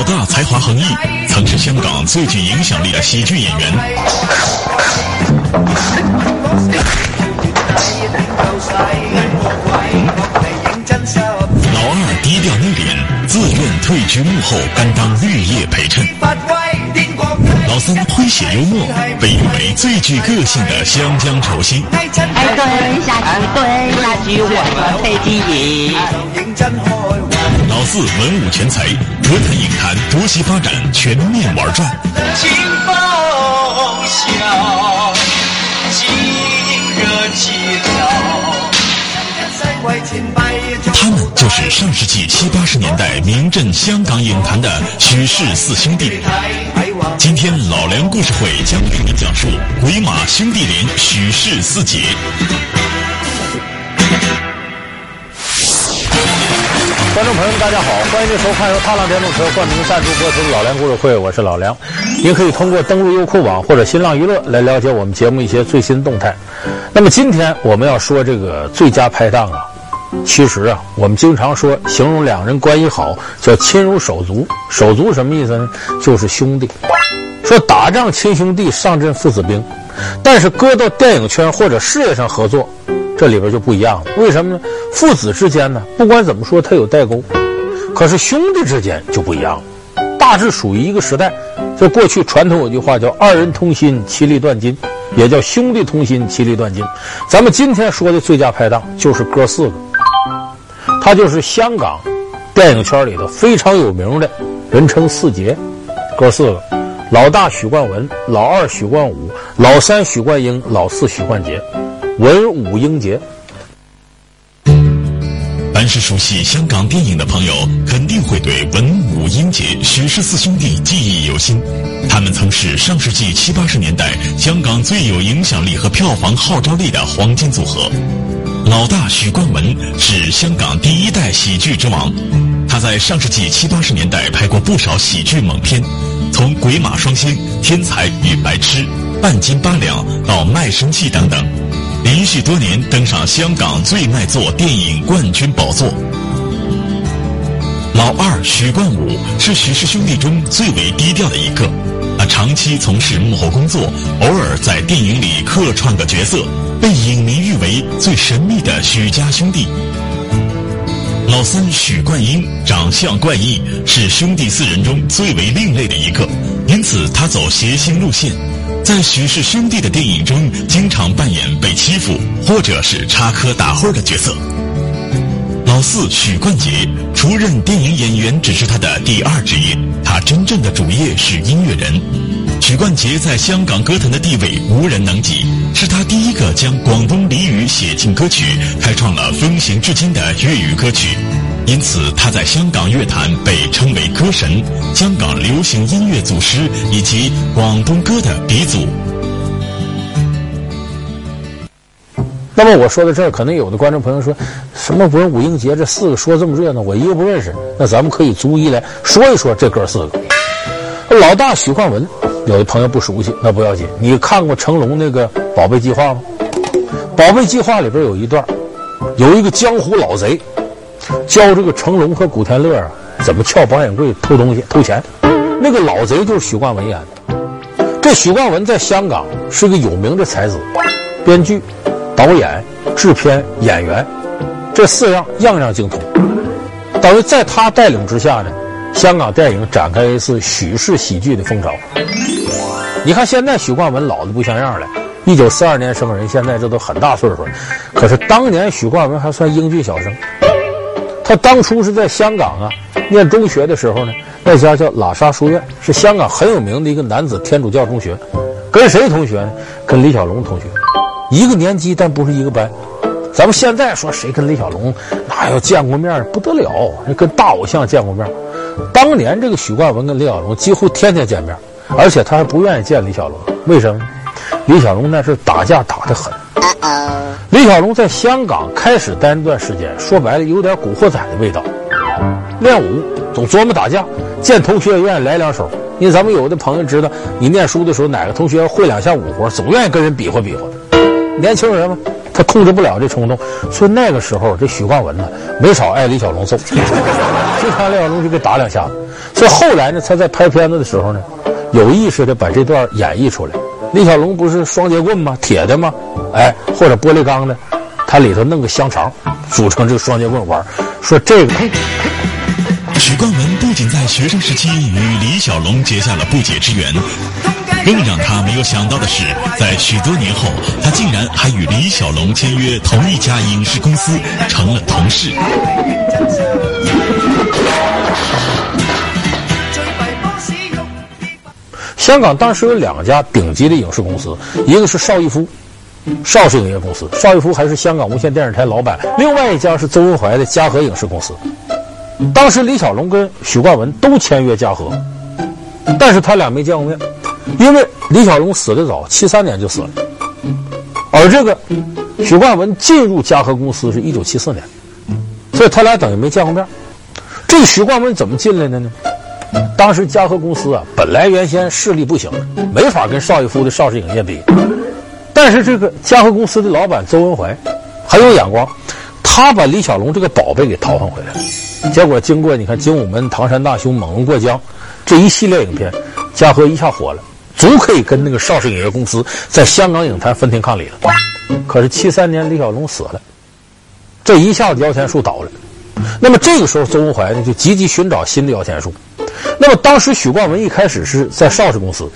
老大才华横溢，曾是香港最具影响力的喜剧演员。老二低调内敛，退居幕后，甘当绿叶陪衬。老三诙谐幽默，被誉为最具个性的湘江丑星。哎，蹲下去，蹲下去，我配经营。老四文武全才，歌坛影坛多席发展，全面玩转。清风笑，今日起他们就是上世纪七八十年代名震香港影坛的许氏四兄弟。今天老梁故事会将为您讲述鬼马兄弟连许氏四杰。观众朋友们，大家好，欢迎您收看由踏浪电动车冠名赞助播出的《老梁故事会》，我是老梁。您可以通过登录优酷网或者新浪娱乐来了解我们节目一些最新动态。那么今天我们要说这个最佳拍档啊，其实啊，我们经常说形容两人关系好叫亲如手足，手足什么意思呢？就是兄弟。说打仗亲兄弟，上阵父子兵，但是搁到电影圈或者事业上合作。这里边就不一样了，为什么呢？父子之间呢，不管怎么说，他有代沟，可是兄弟之间就不一样了，大致属于一个时代。就过去传统有句话叫“二人同心，其利断金”，也叫“兄弟同心，其利断金”。咱们今天说的最佳拍档就是哥四个，他就是香港电影圈里头非常有名的，人称四杰，哥四个：老大许冠文，老二许冠武，老三许冠英，老四许冠杰。文武英杰，凡是熟悉香港电影的朋友，肯定会对文武英杰许氏四兄弟记忆犹新。他们曾是上世纪七八十年代香港最有影响力和票房号召力的黄金组合。老大许冠文是香港第一代喜剧之王，他在上世纪七八十年代拍过不少喜剧猛片，从《鬼马双星》《天才与白痴》《半斤八两》到《卖身契》等等。连续多年登上香港最卖座电影冠军宝座。老二许冠武是许氏兄弟中最为低调的一个，他长期从事幕后工作，偶尔在电影里客串个角色，被影迷誉为最神秘的许家兄弟。老三许冠英长相怪异，是兄弟四人中最为另类的一个，因此他走谐星路线。在许氏兄弟的电影中，经常扮演被欺负或者是插科打诨的角色。老四许冠杰出任电影演员只是他的第二职业，他真正的主业是音乐人。许冠杰在香港歌坛的地位无人能及，是他第一个将广东俚语写进歌曲，开创了风行至今的粤语歌曲。因此，他在香港乐坛被称为歌神、香港流行音乐祖师以及广东歌的鼻祖。那么我说到这儿，可能有的观众朋友说：“什么文武英杰这四个说这么热闹，我一个不认识。”那咱们可以逐一来说一说这哥四个。老大许冠文，有的朋友不熟悉，那不要紧。你看过成龙那个《宝贝计划》吗？《宝贝计划》里边有一段，有一个江湖老贼。教这个成龙和古天乐啊，怎么撬保险柜偷东西、偷钱？那个老贼就是许冠文演的。这许冠文在香港是个有名的才子，编剧、导演、制片、演员，这四样样样精通。等于在他带领之下呢，香港电影展开一次许氏喜剧的风潮。你看现在许冠文老的不像样了，一九四二年生人，现在这都很大岁数了。可是当年许冠文还算英俊小生。他当初是在香港啊，念中学的时候呢，那家叫喇沙书院，是香港很有名的一个男子天主教中学。跟谁同学呢？跟李小龙同学，一个年级，但不是一个班。咱们现在说谁跟李小龙哪有见过面，不得了，跟大偶像见过面。当年这个许冠文跟李小龙几乎天天见面，而且他还不愿意见李小龙，为什么？李小龙那是打架打得狠。李小龙在香港开始待那段时间，说白了有点古惑仔的味道，练武总琢磨打架，见同学愿意来两手。因为咱们有的朋友知道，你念书的时候哪个同学会两下武活，总愿意跟人比划比划。年轻人嘛，他控制不了这冲动，所以那个时候这许冠文呢，没少挨李小龙揍，经常李小龙就给打两下子。所以后来呢，他在拍片子的时候呢，有意识的把这段演绎出来。李小龙不是双截棍吗？铁的吗？哎，或者玻璃钢的，他里头弄个香肠，组成这个双截棍玩。说这个。许冠文不仅在学生时期与李小龙结下了不解之缘，更让他没有想到的是，在许多年后，他竟然还与李小龙签约同一家影视公司，成了同事。香港当时有两家顶级的影视公司，一个是邵逸夫，邵氏影业公司，邵逸夫还是香港无线电视台老板；另外一家是邹文怀的嘉禾影视公司。当时李小龙跟许冠文都签约嘉禾，但是他俩没见过面，因为李小龙死得早，七三年就死了，而这个许冠文进入嘉禾公司是一九七四年，所以他俩等于没见过面。这个许冠文怎么进来的呢？当时嘉禾公司啊，本来原先势力不行，没法跟邵逸夫的邵氏影业比，但是这个嘉禾公司的老板邹文怀很有眼光，他把李小龙这个宝贝给淘换回来了。结果经过你看《精武门》《唐山大兄》《猛龙过江》这一系列影片，嘉禾一下火了，足可以跟那个邵氏影业公司在香港影坛分庭抗礼了。可是七三年李小龙死了，这一下子摇钱树倒了。那么这个时候，邹文怀呢就积极寻找新的摇钱树。那么当时许冠文一开始是在邵氏公司，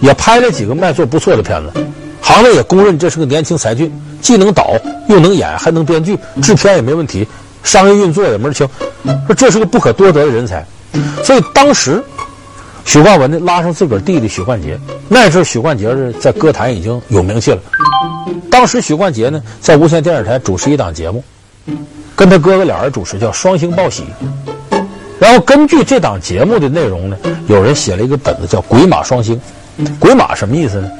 也拍了几个卖座不错的片子，行内也公认这是个年轻才俊，既能导又能演，还能编剧，制片也没问题。商业运作也门清，说这是个不可多得的人才，所以当时许冠文呢拉上自个儿弟弟许冠杰，那时候许冠杰是在歌坛已经有名气了。当时许冠杰呢在无线电视台主持一档节目，跟他哥哥俩人主持叫《双星报喜》，然后根据这档节目的内容呢，有人写了一个本子叫《鬼马双星》。鬼马什么意思呢？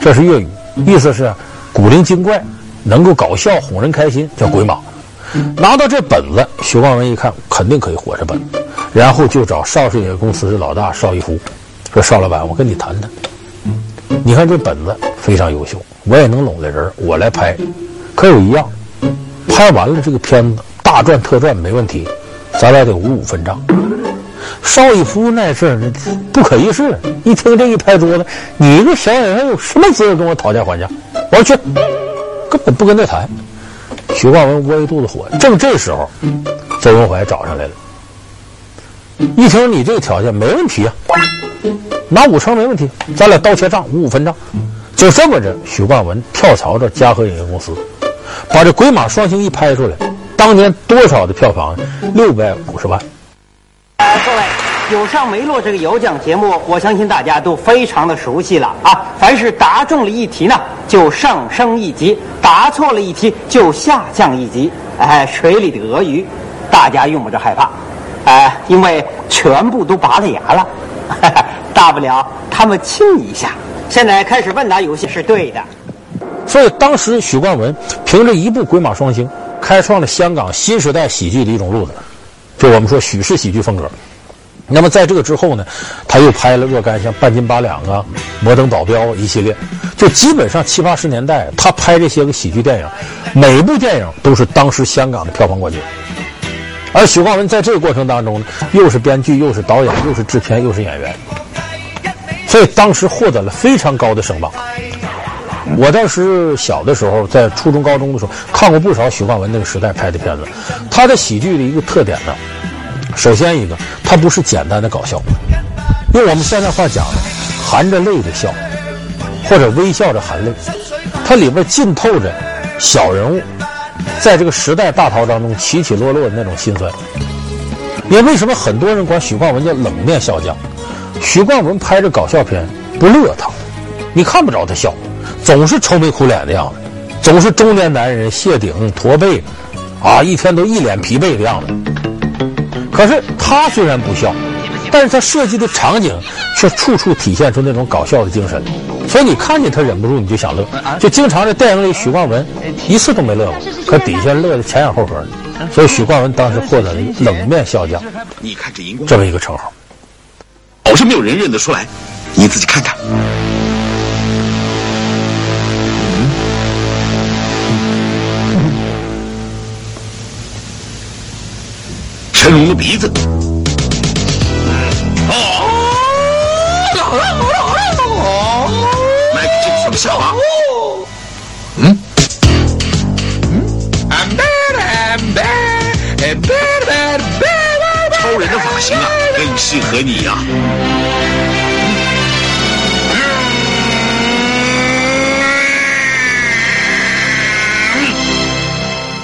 这是粤语，意思是古灵精怪，能够搞笑哄人开心，叫鬼马。拿到这本子，许冠文一看，肯定可以活着本，然后就找邵氏影业公司的老大邵逸夫，说：“邵老板，我跟你谈谈。你看这本子非常优秀，我也能拢来人，我来拍。可有一样，拍完了这个片子大赚特赚没问题，咱俩得五五分账。”邵逸夫那事儿不可一世，一听这一拍桌子：“你一个小演员有什么资格跟我讨价还价？”我说：“去，根本不跟他谈。”徐冠文窝一肚子火，正这时候，邹文怀找上来了。一听你这个条件没问题啊，拿五成没问题，咱俩刀切账，五五分账。就这么着，许冠文跳槽到嘉禾影业公司，把这《鬼马双星》一拍出来，当年多少的票房？六百五十万。各位。有上没落这个有奖节目，我相信大家都非常的熟悉了啊！凡是答中了一题呢，就上升一级；答错了一题，就下降一级。哎，水里的鳄鱼，大家用不着害怕，哎，因为全部都拔了牙了，大不了他们亲一下。现在开始问答游戏是对的，所以当时许冠文凭着一部《鬼马双星》，开创了香港新时代喜剧的一种路子，就我们说许氏喜剧风格。那么在这个之后呢，他又拍了若干像《半斤八两》啊、《摩登保镖》一系列，就基本上七八十年代他拍这些个喜剧电影，每部电影都是当时香港的票房冠军。而许冠文在这个过程当中呢，又是编剧，又是导演，又是制片，又是演员，所以当时获得了非常高的声望。我当时小的时候，在初中、高中的时候，看过不少许冠文那个时代拍的片子，他的喜剧的一个特点呢。首先一个，它不是简单的搞笑，用我们现在话讲，含着泪的笑，或者微笑着含泪，它里边浸透着小人物在这个时代大潮当中起起落落的那种心酸。也为什么很多人管许冠文叫冷面笑匠？许冠文拍着搞笑片不乐他，你看不着他笑，总是愁眉苦脸的样子，总是中年男人谢顶驼背，啊，一天都一脸疲惫的样子。可是他虽然不笑，但是他设计的场景却处处体现出那种搞笑的精神，所以你看见他忍不住你就想乐，就经常这电影里许冠文一次都没乐过，可底下乐的前仰后合的，所以许冠文当时获得了“冷面笑匠”这么一个称号，老是没有人认得出来，你自己看看，成龙的鼻子。笑话？嗯？超人的发型啊，更适合你呀、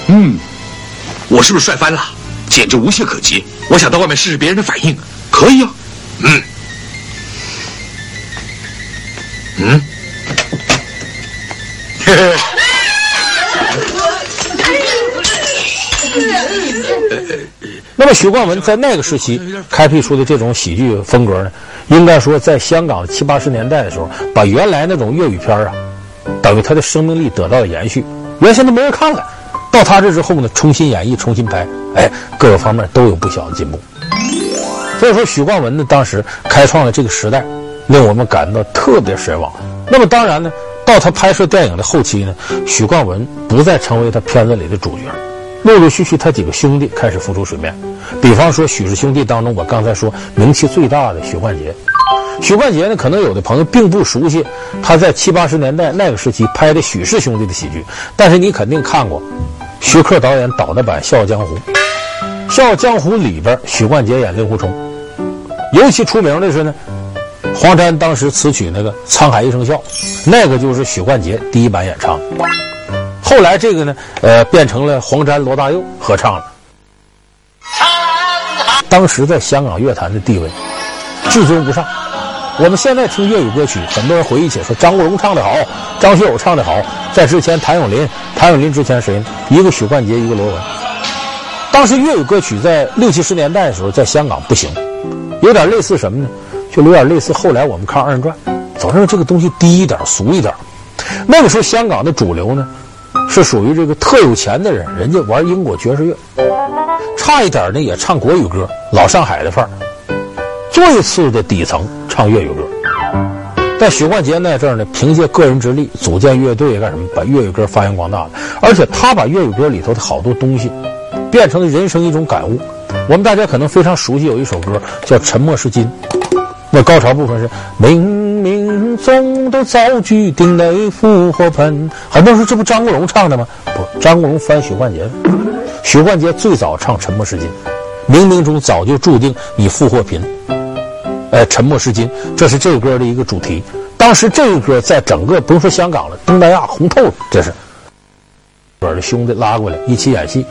嗯，我是不是帅翻了？简直无懈可击！我想到外面试试别人的反应，可以啊。嗯，嗯，那么许冠文在那个时期开辟出的这种喜剧风格呢，应该说在香港七八十年代的时候，把原来那种粤语片啊，等于它的生命力得到了延续。原先都没人看了，到他这之后呢，重新演绎、重新拍，哎，各个方面都有不小的进步。所以说，许冠文呢，当时开创了这个时代，令我们感到特别神往。那么当然呢，到他拍摄电影的后期呢，许冠文不再成为他片子里的主角。陆陆续续，他几个兄弟开始浮出水面。比方说，许氏兄弟当中，我刚才说名气最大的许冠杰。许冠杰呢，可能有的朋友并不熟悉他在七八十年代那个时期拍的许氏兄弟的喜剧，但是你肯定看过徐克导演导的版《笑傲江湖》。《笑傲江湖》里边，许冠杰演令狐冲。尤其出名的是呢，黄沾当时词曲那个《沧海一声笑》，那个就是许冠杰第一版演唱。后来这个呢，呃，变成了黄沾、罗大佑合唱了。当时在香港乐坛的地位，至尊无上。我们现在听粤语歌曲，很多人回忆起说张国荣唱的好，张学友唱的好。在之前，谭咏麟，谭咏麟之前谁呢？一个许冠杰，一个罗文。当时粤语歌曲在六七十年代的时候，在香港不行，有点类似什么呢？就有点类似后来我们看二人转，总认为这个东西低一点、俗一点。那个时候，香港的主流呢？是属于这个特有钱的人，人家玩英国爵士乐，差一点呢也唱国语歌，老上海的范儿。最次的底层唱粤语歌，但许冠杰那阵儿呢，凭借个人之力组建乐队干什么，把粤语歌发扬光大了。而且他把粤语歌里头的好多东西，变成了人生一种感悟。我们大家可能非常熟悉有一首歌叫《沉默是金》，那高潮部分是明。中都早注定你复活贫，很多人说这不张国荣唱的吗？不，张国荣翻许冠杰。许冠杰最早唱《沉默是金》，冥冥中早就注定你复活贫。哎，《沉默是金》，这是这个歌的一个主题。当时这个歌在整个不用说香港了，东南亚红透了。这是把这兄弟拉过来一起演戏，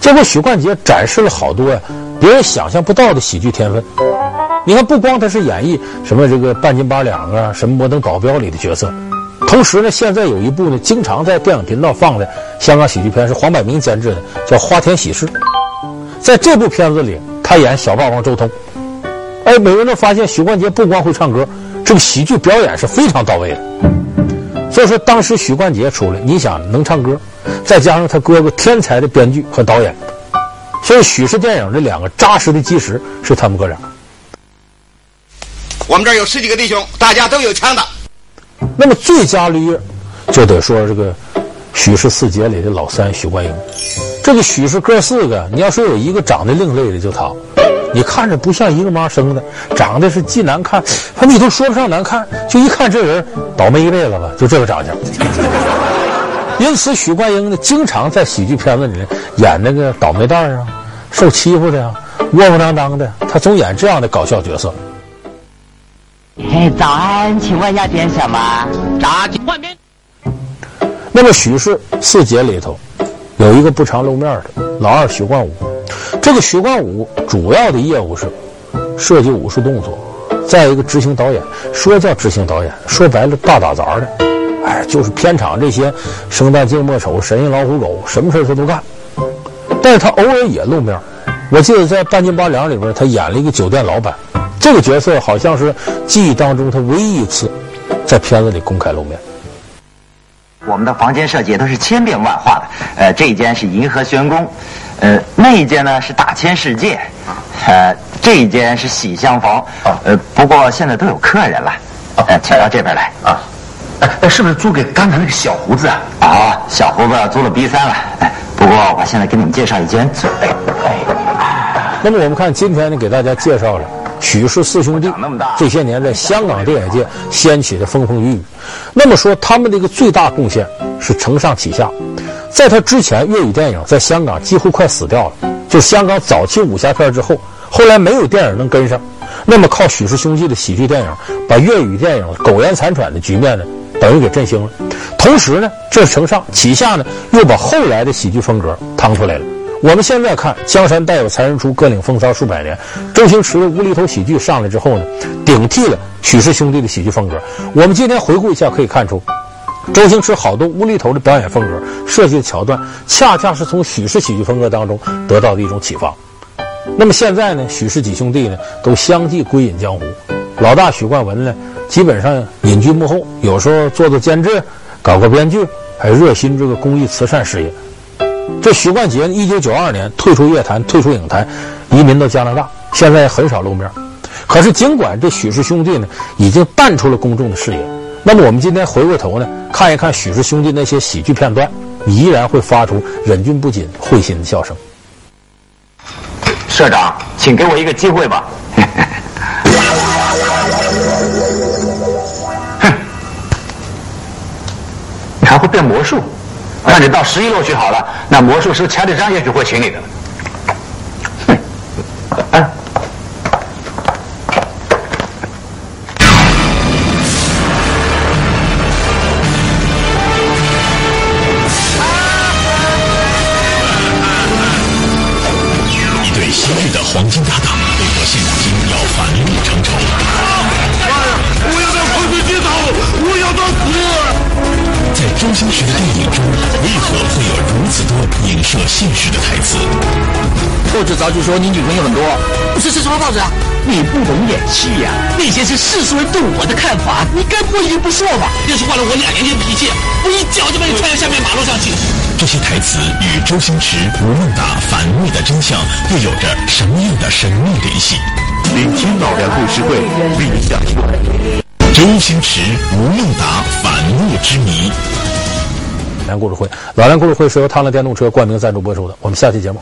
结果许冠杰展示了好多呀别人想象不到的喜剧天分。你看，不光他是演绎什么这个半斤八两啊，什么摩登保镖里的角色，同时呢，现在有一部呢，经常在电影频道放的香港喜剧片，是黄百鸣监制的，叫《花田喜事》。在这部片子里，他演小霸王周通。哎，每个人都发现许冠杰不光会唱歌，这个喜剧表演是非常到位的。所以说，当时许冠杰出来，你想能唱歌，再加上他哥哥天才的编剧和导演，所以许氏电影这两个扎实的基石是他们哥俩。我们这儿有十几个弟兄，大家都有枪的。那么最佳绿叶，就得说这个许氏四杰里的老三许冠英。这个许氏哥四个，你要说有一个长得另类的，就他。你看着不像一个妈生的，长得是既难看，他你都说不上难看，就一看这人倒霉一辈子吧，就这个长相。因此，许冠英呢，经常在喜剧片子里演那个倒霉蛋啊，受欺负的呀，窝窝囊囊的，他总演这样的搞笑角色。哎，早安，请问要点什么？炸鸡换面。那么许氏四杰里头有一个不常露面的老二许冠武，这个许冠武主要的业务是设计武术动作，再一个执行导演。说叫执行导演，说白了大打杂的，哎，就是片场这些生旦净末丑、神人老虎狗，什么事他都干。但是他偶尔也露面，我记得在《半斤八两》里边，他演了一个酒店老板。这个角色好像是记忆当中他唯一一次在片子里公开露面。我们的房间设计都是千变万化的，呃，这一间是银河玄宫，呃，那一间呢是大千世界，呃，这一间是喜相逢，呃，不过现在都有客人了，呃，请到这边来啊，哎，是不是租给刚才那个小胡子啊？哦，小胡子租了 B 三了，不过我现在给你们介绍一间最。那么我们看今天呢，给大家介绍了许氏四兄弟这些年在香港电影界掀起的风风雨雨。那么说他们的一个最大贡献是承上启下，在他之前，粤语电影在香港几乎快死掉了。就香港早期武侠片之后，后来没有电影能跟上。那么靠许氏兄弟的喜剧电影，把粤语电影苟延残喘的局面呢，等于给振兴了。同时呢，这承上启下呢，又把后来的喜剧风格趟出来了。我们现在看《江山代有才人出，各领风骚数百年》，周星驰的无厘头喜剧上来之后呢，顶替了许氏兄弟的喜剧风格。我们今天回顾一下，可以看出，周星驰好多无厘头的表演风格、设计的桥段，恰恰是从许氏喜剧风格当中得到的一种启发。那么现在呢，许氏几兄弟呢都相继归隐江湖，老大许冠文呢，基本上隐居幕后，有时候做做监制，搞个编剧，还热心这个公益慈善事业。这许冠杰一九九二年退出乐坛，退出影坛，移民到加拿大，现在很少露面。可是尽管这许氏兄弟呢已经淡出了公众的视野，那么我们今天回过头呢看一看许氏兄弟那些喜剧片段，你依然会发出忍俊不禁、会心的笑声。社长，请给我一个机会吧。哼，你还会变魔术？那你到十一楼去好了，那魔术师乔治张也许会请你的。现实的台词？报纸早就说你女朋友很多，不是是什么报纸啊？你不懂演戏呀、啊？那些是世俗人对我的看法，你该不会一言不说吧？要是换了我两年前脾气，我一脚就把你踹到下面马路上去。这些台词与周星驰、吴孟达反目的真相又有着什么样的神秘联系？聆听老梁故事会，为你讲述周星驰、吴孟达反目之谜。老梁故事会，老梁故事会是由汤乐电动车冠名赞助播出的。我们下期节目。